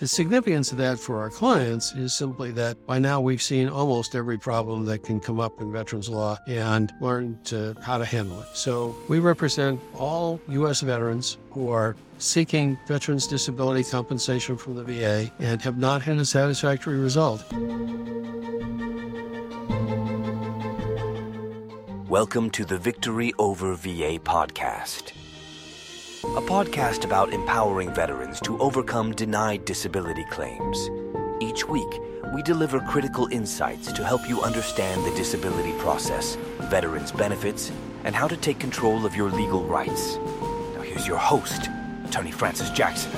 The significance of that for our clients is simply that by now we've seen almost every problem that can come up in veterans law and learned to, how to handle it. So we represent all U.S. veterans who are seeking veterans disability compensation from the VA and have not had a satisfactory result. Welcome to the Victory Over VA podcast a podcast about empowering veterans to overcome denied disability claims. Each week, we deliver critical insights to help you understand the disability process, veterans' benefits, and how to take control of your legal rights. Now, here's your host, Attorney Francis Jackson.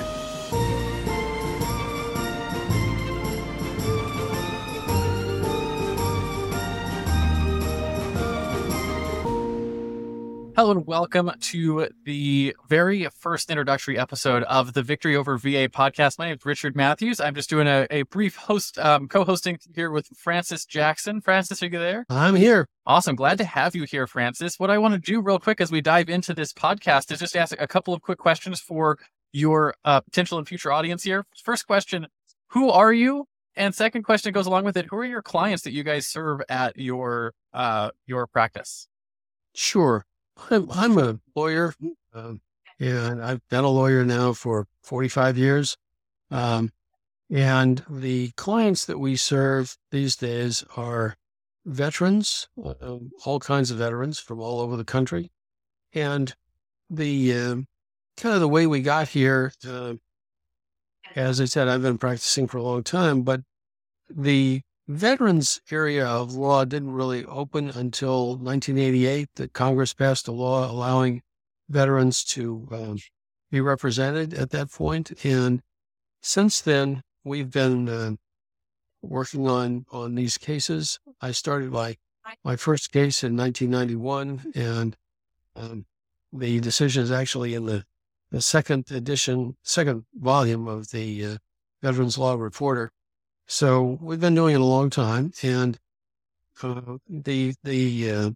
Hello and welcome to the very first introductory episode of the Victory Over VA podcast. My name is Richard Matthews. I'm just doing a, a brief host, um, co-hosting here with Francis Jackson. Francis, are you there? I'm here. Awesome. Glad to have you here, Francis. What I want to do real quick as we dive into this podcast is just ask a couple of quick questions for your uh, potential and future audience here. First question, who are you? And second question goes along with it. Who are your clients that you guys serve at your uh, your practice? Sure. I'm, I'm a lawyer, um, and I've been a lawyer now for 45 years. Um, and the clients that we serve these days are veterans, uh, all kinds of veterans from all over the country. And the uh, kind of the way we got here, uh, as I said, I've been practicing for a long time, but the veterans area of law didn't really open until 1988 that Congress passed a law allowing veterans to um, be represented at that point. And since then, we've been uh, working on, on these cases. I started my, my first case in 1991, and um, the decision is actually in the, the second edition, second volume of the uh, Veterans Law Reporter. So we've been doing it a long time, and uh, the the uh,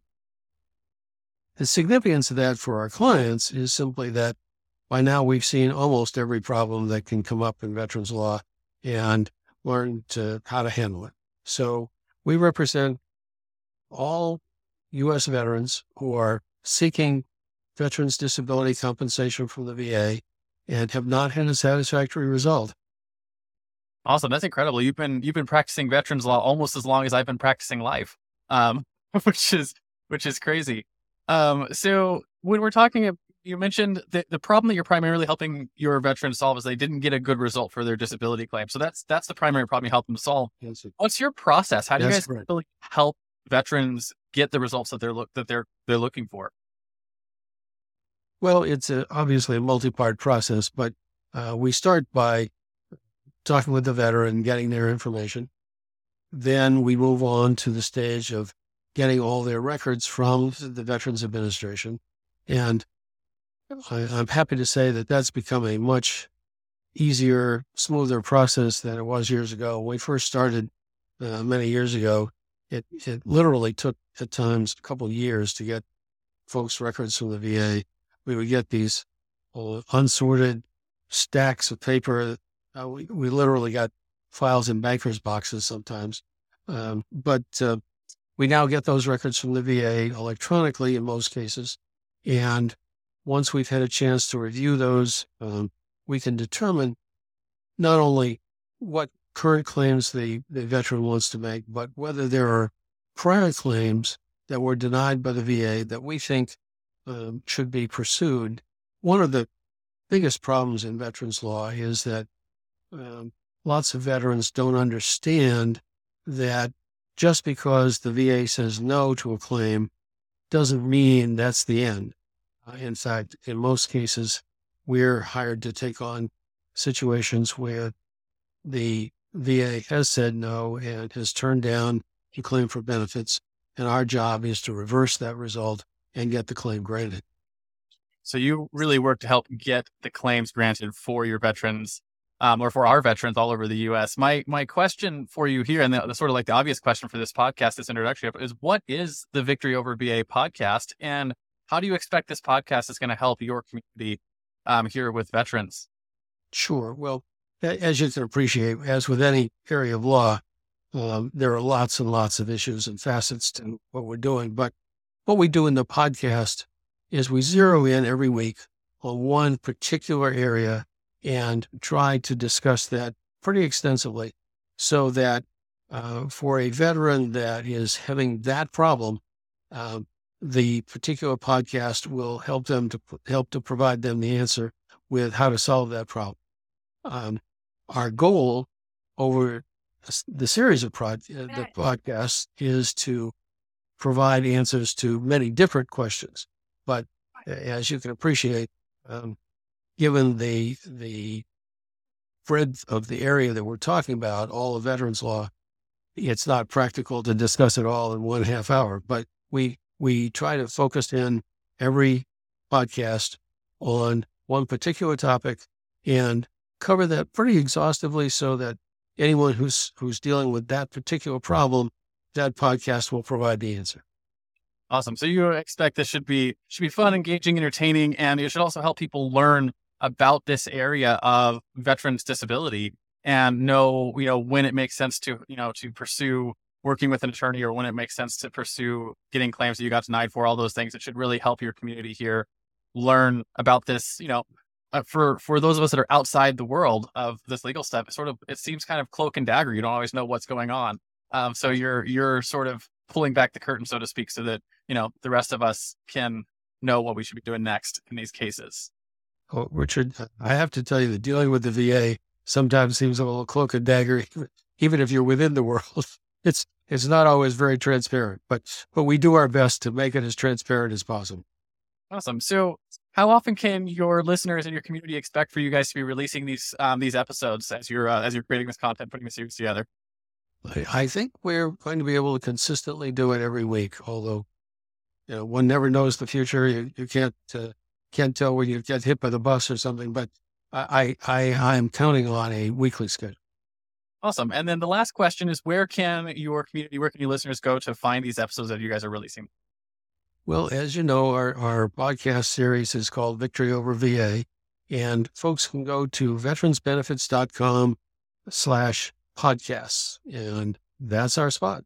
the significance of that for our clients is simply that by now we've seen almost every problem that can come up in veterans law and learned to, how to handle it. So we represent all U.S. veterans who are seeking veterans disability compensation from the VA and have not had a satisfactory result. Awesome. That's incredible. You've been you've been practicing veterans law almost as long as I've been practicing life. Um, which is which is crazy. Um, so when we're talking you mentioned that the problem that you're primarily helping your veterans solve is they didn't get a good result for their disability claim. So that's that's the primary problem you help them solve. Yes, What's your process? How do you guys right. really help veterans get the results that they're look that they're they're looking for? Well, it's a, obviously a multi-part process, but uh, we start by talking with the veteran, getting their information. Then we move on to the stage of getting all their records from the Veterans Administration. And I, am happy to say that that's become a much easier, smoother process than it was years ago. When we first started uh, many years ago, it, it literally took at times a couple years to get folks' records from the VA. We would get these uh, unsorted stacks of paper uh, we, we literally got files in bankers' boxes sometimes. Um, but uh, we now get those records from the VA electronically in most cases. And once we've had a chance to review those, um, we can determine not only what current claims the, the veteran wants to make, but whether there are prior claims that were denied by the VA that we think um, should be pursued. One of the biggest problems in veterans law is that um, lots of veterans don't understand that just because the VA says no to a claim doesn't mean that's the end. Uh, in fact, in most cases, we're hired to take on situations where the VA has said no and has turned down the claim for benefits. And our job is to reverse that result and get the claim granted. So you really work to help get the claims granted for your veterans um, or for our veterans all over the U.S. My my question for you here, and the, the, sort of like the obvious question for this podcast, this introduction, is what is the Victory Over VA podcast, and how do you expect this podcast is going to help your community um, here with veterans? Sure. Well, as you can appreciate, as with any area of law, um, there are lots and lots of issues and facets to what we're doing. But what we do in the podcast is we zero in every week on one particular area and try to discuss that pretty extensively so that uh, for a veteran that is having that problem, uh, the particular podcast will help them to help to provide them the answer with how to solve that problem. Um, our goal over the series of prod, uh, the podcasts is to provide answers to many different questions. But as you can appreciate, um, given the the breadth of the area that we're talking about, all of veterans law, it's not practical to discuss it all in one half hour. But we we try to focus in every podcast on one particular topic and cover that pretty exhaustively so that anyone who's who's dealing with that particular problem, that podcast will provide the answer. Awesome. So you expect this should be should be fun, engaging, entertaining, and it should also help people learn about this area of veterans disability and know, you know, when it makes sense to, you know, to pursue working with an attorney or when it makes sense to pursue getting claims that you got denied for all those things it should really help your community here learn about this you know uh, for for those of us that are outside the world of this legal stuff it sort of it seems kind of cloak and dagger. You don't always know what's going on. Um, so you're you're sort of pulling back the curtain so to speak so that you know the rest of us can know what we should be doing next in these cases oh, richard i have to tell you that dealing with the va sometimes seems a little cloak and dagger even if you're within the world it's it's not always very transparent, but but we do our best to make it as transparent as possible. Awesome. So, how often can your listeners and your community expect for you guys to be releasing these um, these episodes as you're uh, as you're creating this content, putting the series together? I think we're going to be able to consistently do it every week. Although, you know, one never knows the future. You you can't uh, can't tell when you get hit by the bus or something. But I I I am counting on a weekly schedule. Awesome. And then the last question is where can your community, where can your listeners go to find these episodes that you guys are releasing? Well, as you know, our, our podcast series is called Victory Over VA, and folks can go to veteransbenefits.com slash podcasts, and that's our spot.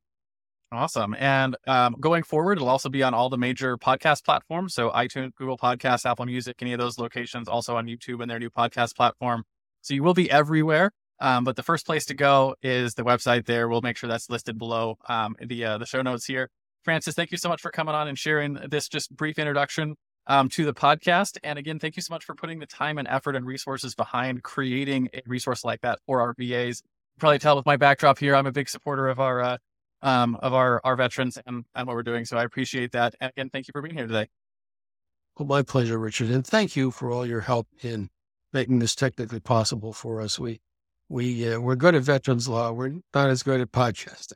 Awesome. And um, going forward, it'll also be on all the major podcast platforms. So iTunes, Google Podcasts, Apple Music, any of those locations, also on YouTube and their new podcast platform. So you will be everywhere. Um, but the first place to go is the website there. We'll make sure that's listed below um, the uh, the show notes here. Francis, thank you so much for coming on and sharing this just brief introduction um, to the podcast. And again, thank you so much for putting the time and effort and resources behind creating a resource like that for our VAs. Probably tell with my backdrop here, I'm a big supporter of our uh, um, of our our veterans and, and what we're doing. So I appreciate that. And again, thank you for being here today. Well, my pleasure, Richard, and thank you for all your help in making this technically possible for us. We we uh, we're good at veterans law. We're not as good at podcasting.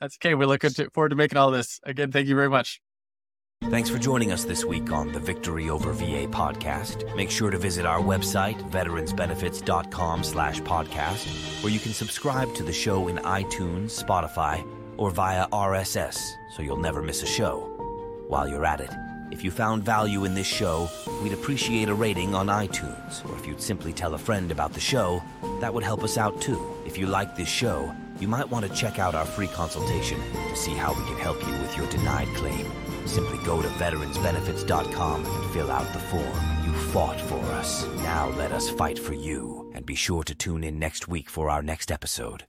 That's okay. We look forward to making all this. Again, thank you very much. Thanks for joining us this week on the Victory Over VA podcast. Make sure to visit our website, veteransbenefits.com slash podcast, where you can subscribe to the show in iTunes, Spotify, or via RSS so you'll never miss a show. While you're at it, if you found value in this show, we'd appreciate a rating on iTunes, or if you'd simply tell a friend about the show, that would help us out too. If you like this show, you might want to check out our free consultation to see how we can help you with your denied claim. Simply go to veteransbenefits.com and fill out the form. You fought for us. Now let us fight for you. And be sure to tune in next week for our next episode.